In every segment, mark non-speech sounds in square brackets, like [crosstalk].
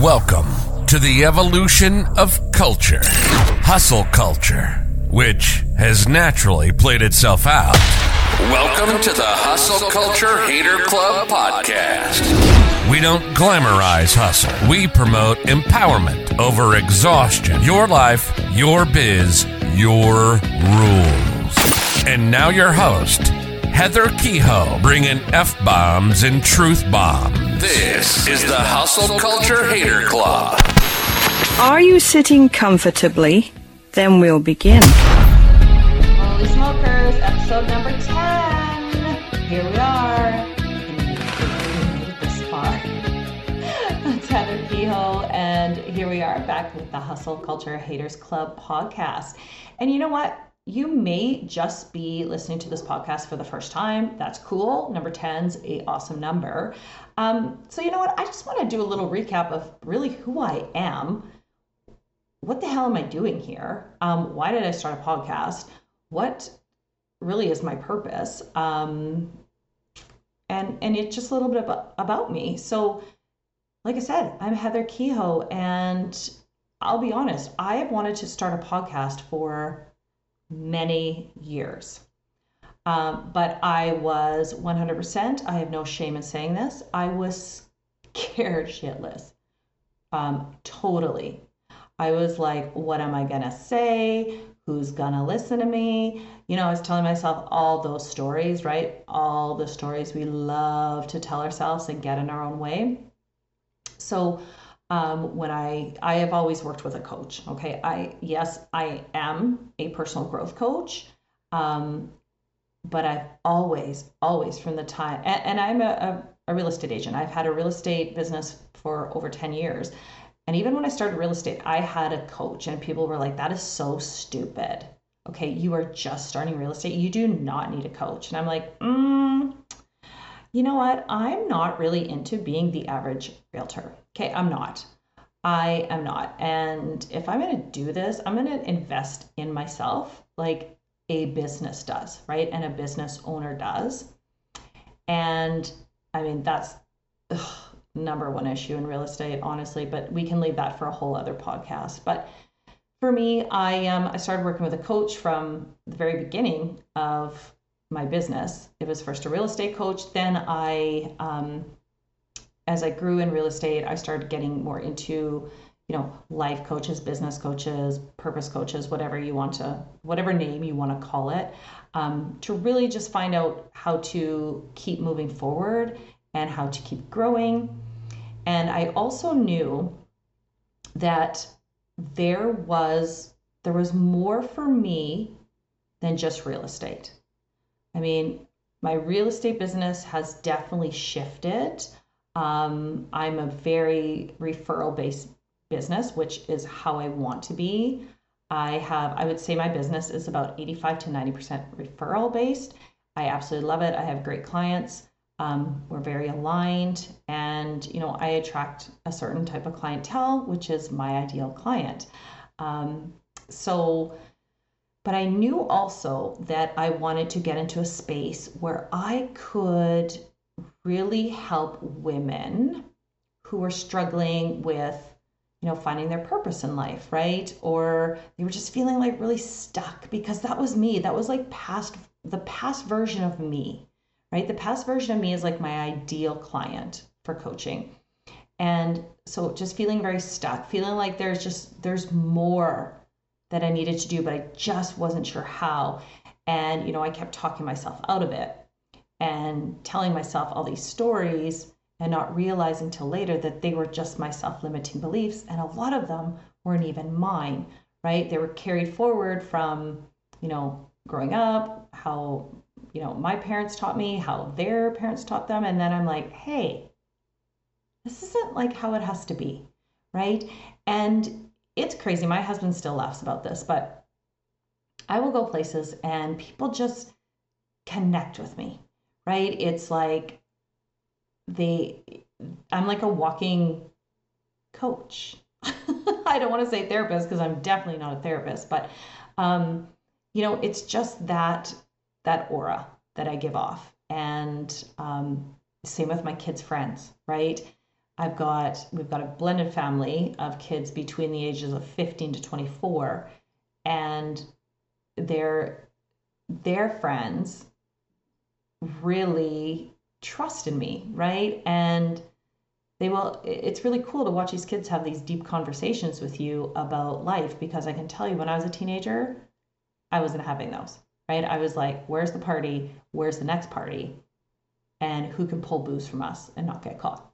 Welcome to the evolution of culture, hustle culture, which has naturally played itself out. Welcome to the Hustle Culture Hater Club podcast. We don't glamorize hustle, we promote empowerment over exhaustion. Your life, your biz, your rules. And now, your host, Heather Kehoe, bringing F bombs and truth bombs. This is the Hustle Culture Hater Club. Are you sitting comfortably? Then we'll begin. Holy Smokers, episode number 10. Here we are. We made it this far. It's [laughs] Heather Kehoe, and here we are back with the Hustle Culture Haters Club podcast. And you know what? You may just be listening to this podcast for the first time. That's cool. Number 10's a awesome number. Um, so you know what? I just want to do a little recap of really who I am. What the hell am I doing here? Um, why did I start a podcast? What really is my purpose? Um, and and it's just a little bit about, about me. So, like I said, I'm Heather Kehoe, and I'll be honest, I have wanted to start a podcast for many years. Um, but I was 100%, I have no shame in saying this, I was scared shitless. Um, totally. I was like, what am I going to say? Who's going to listen to me? You know, I was telling myself all those stories, right? All the stories we love to tell ourselves and get in our own way. So, um, when I I have always worked with a coach. Okay, I yes I am a personal growth coach, um, but I've always always from the time and, and I'm a, a, a real estate agent. I've had a real estate business for over ten years, and even when I started real estate, I had a coach, and people were like, "That is so stupid." Okay, you are just starting real estate. You do not need a coach, and I'm like, mm, you know what? I'm not really into being the average realtor. Okay, I'm not. I am not. And if I'm going to do this, I'm going to invest in myself like a business does, right? And a business owner does. And I mean, that's ugh, number one issue in real estate, honestly, but we can leave that for a whole other podcast. But for me, I um, I started working with a coach from the very beginning of my business. It was first a real estate coach. Then I, um, as I grew in real estate, I started getting more into, you know, life coaches, business coaches, purpose coaches, whatever you want to, whatever name you want to call it, um, to really just find out how to keep moving forward and how to keep growing. And I also knew that there was there was more for me than just real estate I mean, my real estate business has definitely shifted. Um, I'm a very referral based business, which is how I want to be. I have, I would say my business is about 85 to 90% referral based. I absolutely love it. I have great clients. Um, we're very aligned, and you know, I attract a certain type of clientele, which is my ideal client. Um, so, but I knew also that I wanted to get into a space where I could really help women who were struggling with, you know, finding their purpose in life, right? Or they were just feeling like really stuck because that was me. That was like past the past version of me, right? The past version of me is like my ideal client for coaching. And so just feeling very stuck, feeling like there's just there's more that I needed to do, but I just wasn't sure how. And, you know, I kept talking myself out of it and telling myself all these stories and not realizing till later that they were just my self limiting beliefs. And a lot of them weren't even mine, right? They were carried forward from, you know, growing up, how, you know, my parents taught me, how their parents taught them. And then I'm like, hey, this isn't like how it has to be, right? And it's crazy. My husband still laughs about this, but I will go places and people just connect with me, right? It's like they, I'm like a walking coach. [laughs] I don't want to say therapist because I'm definitely not a therapist, but um, you know, it's just that that aura that I give off, and um, same with my kids' friends, right? I've got we've got a blended family of kids between the ages of 15 to 24 and their their friends really trust in me, right? And they will it's really cool to watch these kids have these deep conversations with you about life because I can tell you when I was a teenager, I wasn't having those, right? I was like, where's the party? Where's the next party? And who can pull booze from us and not get caught?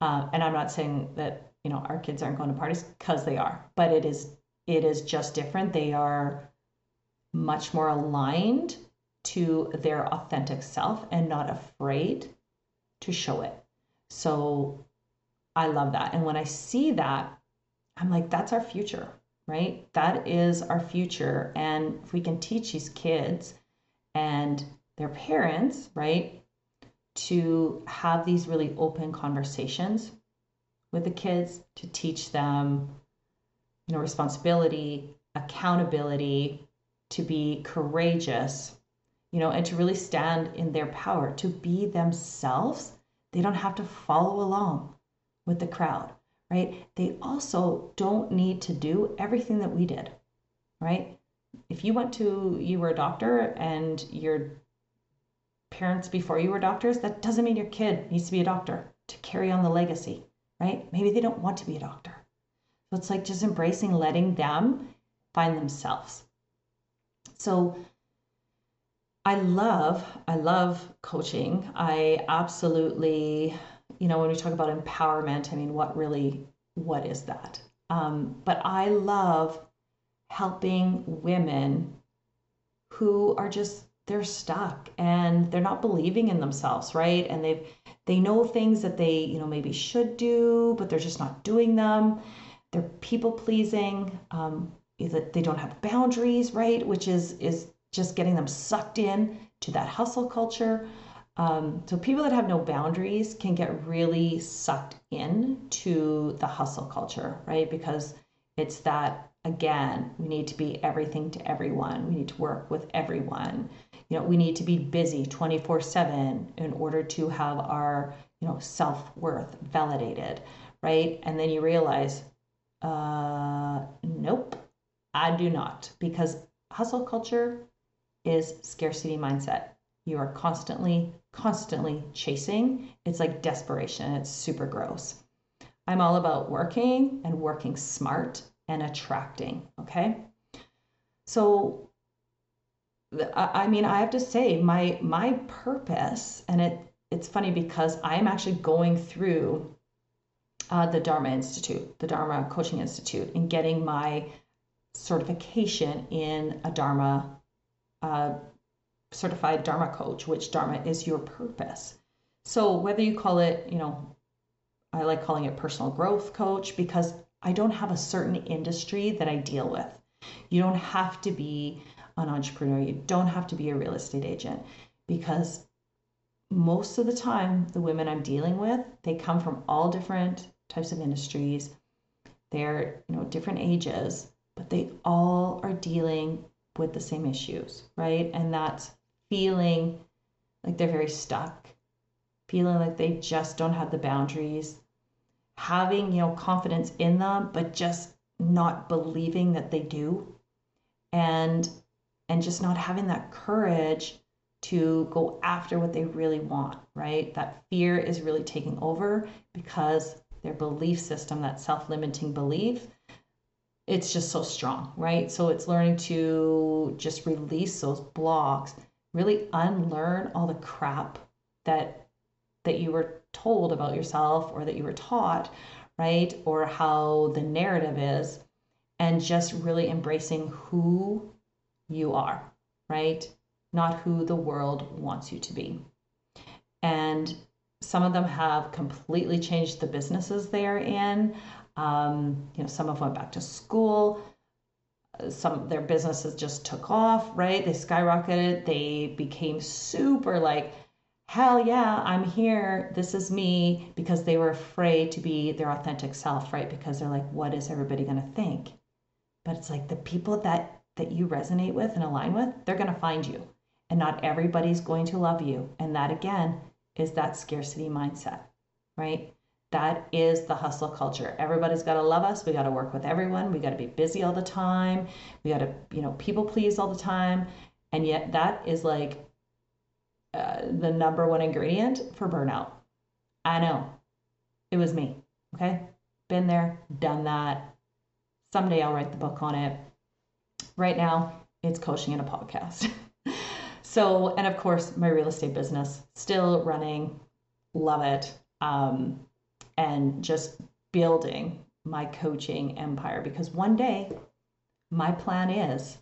Uh, and I'm not saying that you know our kids aren't going to parties because they are, but it is it is just different. They are much more aligned to their authentic self and not afraid to show it. So I love that. And when I see that, I'm like, that's our future, right? That is our future. And if we can teach these kids and their parents, right, to have these really open conversations with the kids, to teach them, you know, responsibility, accountability, to be courageous, you know, and to really stand in their power, to be themselves. They don't have to follow along with the crowd, right? They also don't need to do everything that we did, right? If you went to, you were a doctor and your parents before you were doctors, that doesn't mean your kid needs to be a doctor to carry on the legacy, right? Maybe they don't want to be a doctor. So it's like just embracing letting them find themselves. So I love, I love coaching. I absolutely, you know, when we talk about empowerment, I mean, what really, what is that? Um, but I love helping women who are just they're stuck and they're not believing in themselves right and they've they know things that they you know maybe should do but they're just not doing them they're people pleasing um, they don't have boundaries right which is is just getting them sucked in to that hustle culture. Um, so people that have no boundaries can get really sucked in to the hustle culture right? Because it's that again we need to be everything to everyone. We need to work with everyone. You know we need to be busy 24 7 in order to have our you know self-worth validated right? And then you realize uh nope i do not. Because hustle culture is scarcity mindset. You are constantly constantly chasing. It's like desperation. It's super gross. I'm all about working and working smart and attracting okay? So I mean, I have to say, my my purpose, and it it's funny because I am actually going through uh, the Dharma Institute, the Dharma Coaching Institute, and getting my certification in a Dharma certified Dharma coach, which Dharma is your purpose. So whether you call it, you know, I like calling it personal growth coach because I don't have a certain industry that I deal with. You don't have to be an entrepreneur. You don't have to be a real estate agent because most of the time, the women I'm dealing with, they come from all different types of industries. They're, you know, different ages, but they all are dealing with the same issues, right? And that's feeling like they're very stuck, feeling like they just don't have the boundaries, having, you know, confidence in them, but just not believing that they do. And and just not having that courage to go after what they really want, right? That fear is really taking over because their belief system, that self limiting belief, it's just so strong, right? So it's learning to just release those blocks, really unlearn all the crap that that you were told about yourself or that you were taught, right? Or how the narrative is and just really embracing who you are, right? Not who the world wants you to be. And some of them have completely changed the businesses they are in. Um, you know, some of went back to school. Some their businesses just took off, right? They skyrocketed. They became super like, hell yeah, I'm here. This is me because they were afraid to be their authentic self, right? Because they're like, what is everybody going to think? But it's like the people that that you resonate with and align with, they're going to find you. And not everybody's going to love you. And that, again, is that scarcity mindset, right? That is the hustle culture. Everybody's got to love us. We got to work with everyone. We got to be busy all the time. We got to, you know, people please all the time. And yet that is like uh, the number one ingredient for burnout. I know. It was me. Okay. Been there, done that. Someday I'll write the book on it. Right now, it's coaching and a podcast. [laughs] so, and of course, my real estate business still running, love it. Um, and just building my coaching empire because one day my plan is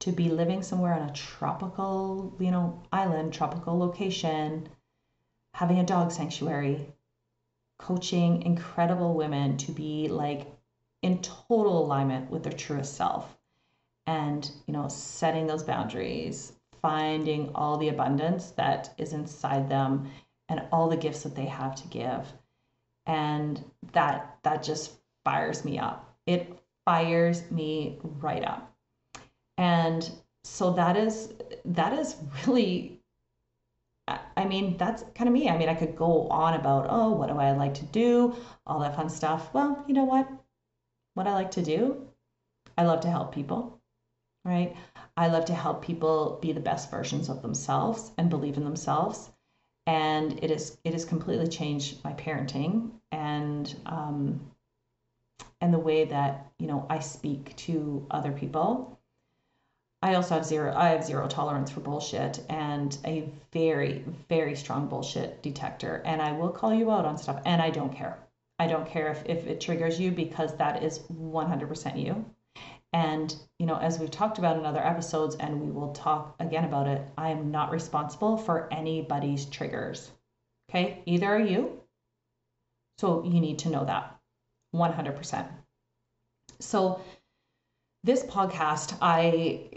to be living somewhere on a tropical, you know, island, tropical location, having a dog sanctuary, coaching incredible women to be like in total alignment with their truest self and, you know, setting those boundaries, finding all the abundance that is inside them and all the gifts that they have to give. And that that just fires me up. It fires me right up and so that is that is really I mean, that's kind of me. I mean, I could go on about, oh, what do I like to do? All that fun stuff. Well, you know what? What I like to do, I love to help people, right? I love to help people be the best versions of themselves and believe in themselves. And it is it has completely changed my parenting and um, and the way that you know I speak to other people I also have zero I have zero tolerance for bullshit and a very very strong bullshit detector and I will call you out on stuff and I don't care. I don't care if, if it triggers you because that is 100% you. And you know, as we've talked about in other episodes and we will talk again about it, I am not responsible for anybody's triggers. Okay? Either are you. So you need to know that 100%. So this podcast, I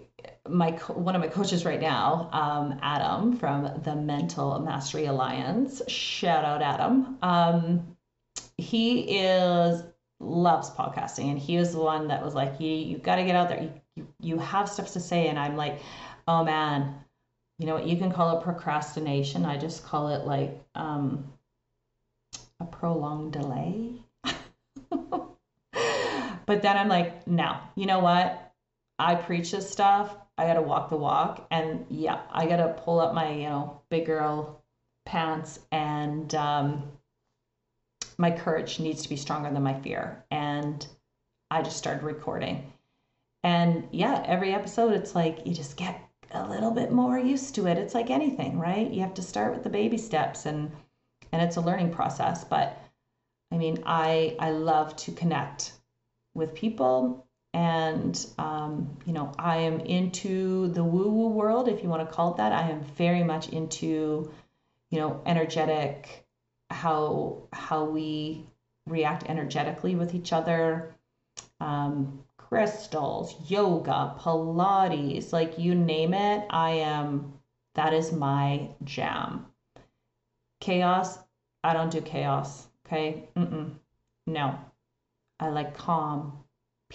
my one of my coaches right now, um, Adam from the Mental Mastery Alliance. Shout out Adam. Um, he is loves podcasting, and he was the one that was like, "You you got to get out there. You, you you have stuff to say." And I'm like, "Oh man, you know what? You can call it procrastination. I just call it like um, a prolonged delay." [laughs] but then I'm like, "No, you know what?" I preach this stuff. I got to walk the walk. And yeah, I got to pull up my, you know, big girl pants and um, my courage needs to be stronger than my fear. And I just started recording. And yeah, every episode, it's like you just get a little bit more used to it. It's like anything, right? You have to start with the baby steps and and it's a learning process, but I mean, I I love to connect with people and um, you know i am into the woo woo world if you want to call it that i am very much into you know energetic how how we react energetically with each other um, crystals yoga pilates like you name it i am that is my jam chaos i don't do chaos okay Mm-mm. no i like calm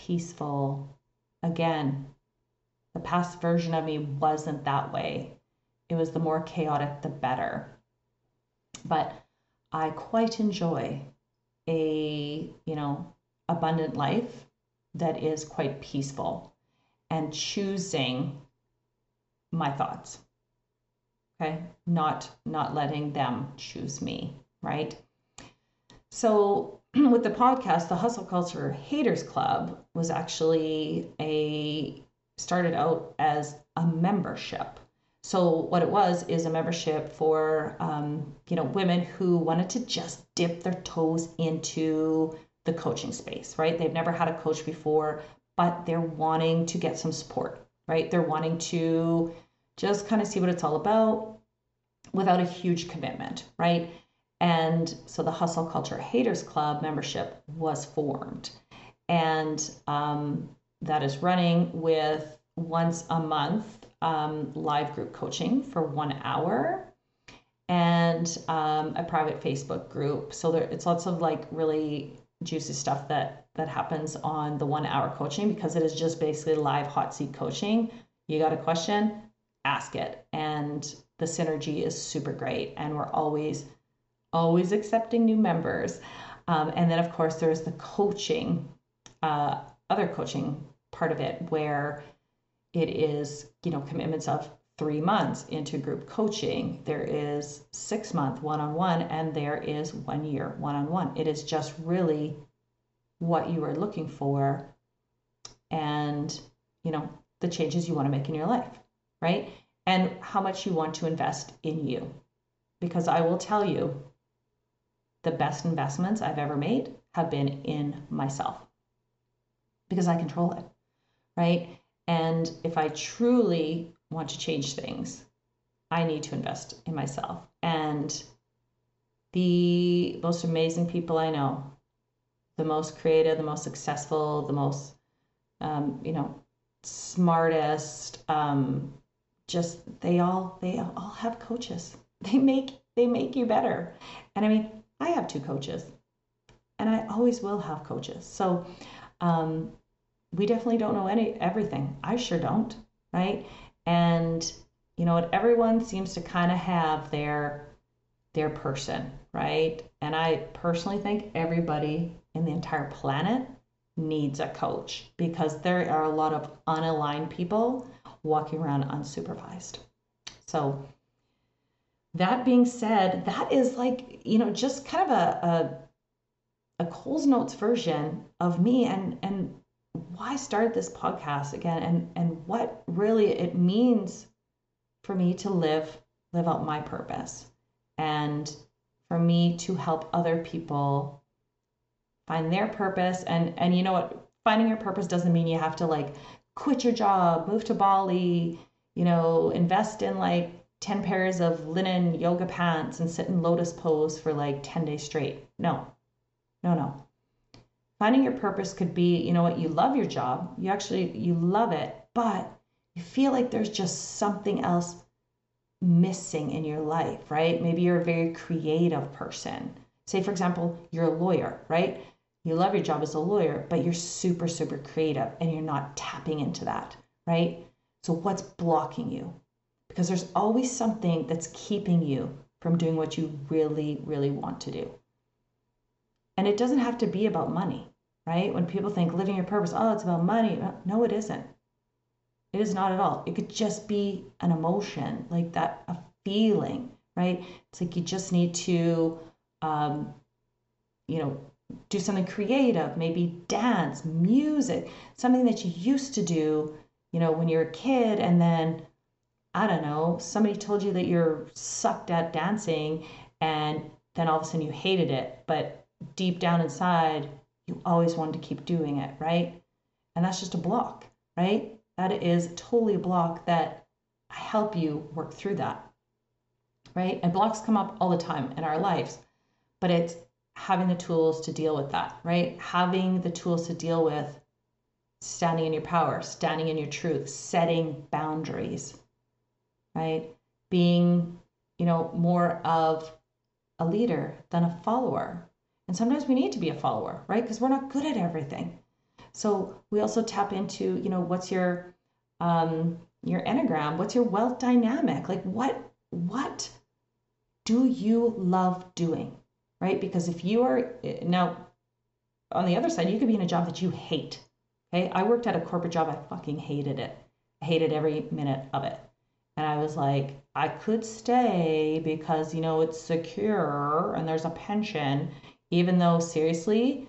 peaceful. Again, the past version of me wasn't that way. It was the more chaotic, the better. But I quite enjoy a, you know, abundant life that is quite peaceful and choosing my thoughts. Okay? Not not letting them choose me, right? So [clears throat] with the podcast, the Hustle Culture Haters Club was actually a started out as a membership. So what it was is a membership for um, you know women who wanted to just dip their toes into the coaching space, right? They've never had a coach before, but they're wanting to get some support, right? They're wanting to just kind of see what it's all about without a huge commitment, right? And so the Hustle Culture Haters Club membership was formed. And um, that is running with once a month um, live group coaching for one hour and um, a private Facebook group. So there, it's lots of like really juicy stuff that that happens on the one hour coaching because it is just basically live hot seat coaching. You got a question, ask it, and the synergy is super great, and we're always always accepting new members. Um, and then, of course, there's the coaching, uh, other coaching part of it, where it is, you know, commitments of three months into group coaching. There is six month one on one, and there is one year one on one. It is just really what you are looking for and, you know, the changes you want to make in your life, right? And how much you want to invest in you. Because I will tell you, the best investments I've ever made have been in myself because I control it, right? And if I truly want to change things, I need to invest in myself. And the most amazing people I know, the most creative, the most successful, the most, um, you know, smartest, um, just they all they all have coaches. [laughs] They make they make you better. And I mean, I have two coaches, and I always will have coaches. So um, we definitely don't know any everything. I sure don't, right? And you know what? Everyone seems to kind of have their their person, right? And I personally think everybody in the entire planet needs a coach because there are a lot of unaligned people walking around unsupervised. So that being said, that is like, you know, just kind of a, a, a Coles Notes version of me and, and why I started this podcast again and, and what really it means for me to live, live out my purpose and for me to help other people find their purpose. And, and you know what? Finding your purpose doesn't mean you have to like quit your job, move to Bali, you know, invest in like 10 pairs of linen yoga pants and sit in lotus pose for like 10 days straight. No, no, no. Finding your purpose could be, you know what, you love your job, you actually you love it, but you feel like there's just something else missing in your life, right? Maybe you're a very creative person. Say for example, you're a lawyer, right? You love your job as a lawyer, but you're super super creative and you're not tapping into that, right? So what's blocking you? because there's always something that's keeping you from doing what you really, really want to do. And it doesn't have to be about money, right? When people think living your purpose, oh, it's about money. No, it isn't. It is not at all. It could just be an emotion, like that, a feeling, right? It's like you just need to, um, you know, do something creative, maybe dance, music, something that you used to do, you know, when you're a kid, and then I don't know, somebody told you that you're sucked at dancing and then all of a sudden you hated it, but deep down inside, you always wanted to keep doing it, right? And that's just a block, right? That is totally a block that I help you work through that, right? And blocks come up all the time in our lives, but it's having the tools to deal with that, right? Having the tools to deal with standing in your power, standing in your truth, setting boundaries, right? Being, you know, more of a leader than a follower. And sometimes we need to be a follower, right? Because we're not good at everything. So we also tap into, you know, what's your um, your enneagram? What's your wealth dynamic? Like what what do you love doing, right? Because if you are now on the other side, you could be in a job that you hate. Okay, I worked at a corporate job. I fucking hated it. I hated every minute of it. And I was like, I could stay because, you know, it's secure and there's a pension, even though seriously,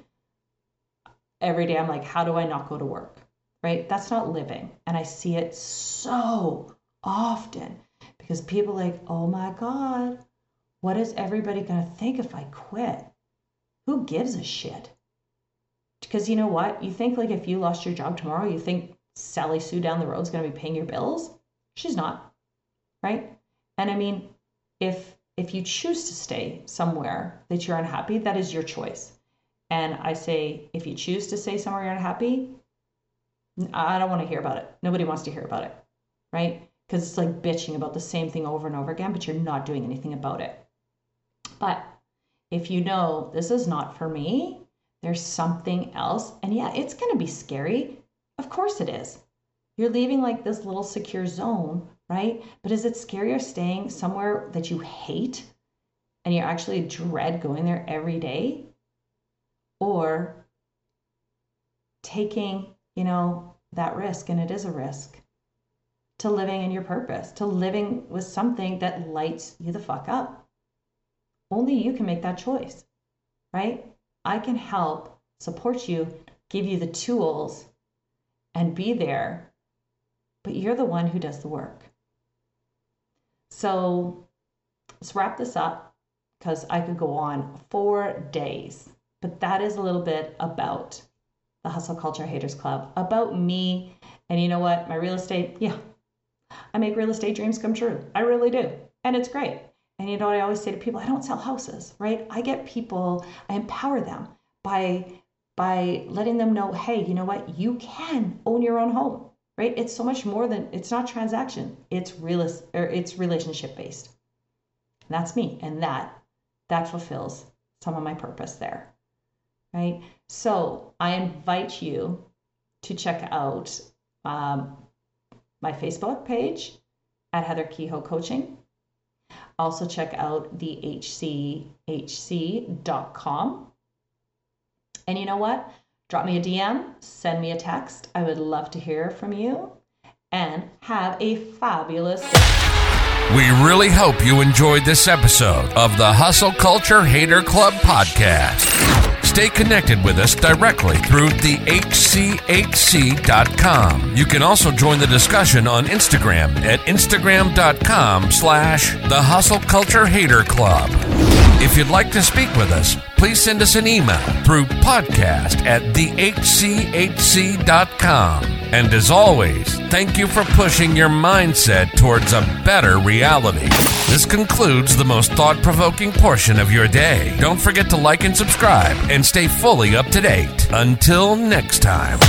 every day I'm like, how do I not go to work? Right? That's not living. And I see it so often because people like, oh my God, what is everybody going to think if I quit? Who gives a shit? Because you know what? You think like if you lost your job tomorrow, you think Sally Sue down the road is going to be paying your bills? She's not right? And I mean, if if you choose to stay somewhere that you're unhappy, that is your choice. And I say, if you choose to stay somewhere you're unhappy, I don't want to hear about it. Nobody wants to hear about it, right? Because it's like bitching about the same thing over and over again, but you're not doing anything about it. But if you know this is not for me, there's something else. And yeah, it's going to be scary. Of course it is. You're leaving like this little secure zone right? But is it scarier staying somewhere that you hate and you actually dread going there every day, or taking, you know, that risk, and it is a risk, to living in your purpose, to living with something that lights you the fuck up. Only you can make that choice, right? I can help support you, give you the tools, and be there, but you're the one who does the work. So let's wrap this up because I could go on for days, but that is a little bit about the Hustle Culture Haters Club, about me. And you know what? My real estate, yeah, I make real estate dreams come true. I really do. And it's great. And you know what I always say to people? I don't sell houses, right? I get people, I empower them by by letting them know, hey, you know what? You can own your own home, right? It's so much more than it's not transaction. It's real or it's relationship based. And that's me. And that that fulfills some of my purpose there. Right? So I invite you to check out um, my Facebook page at Heather Kehoe Coaching. Also, check out the hchc.com. And you know what? Drop me a DM, send me a text. I would love to hear from you. And have a fabulous day. We really hope you enjoyed this episode of the Hustle Culture Hater Club podcast. Stay connected with us directly through the hchc.com. You can also join the discussion on Instagram at instagram.com slash the Hustle Culture Hater Club. If you'd like to speak with us, please send us an email through podcast at thehchc.com. And as always, thank you for pushing your mindset towards a better reality. This concludes the most thought provoking portion of your day. Don't forget to like and subscribe and stay fully up to date. Until next time.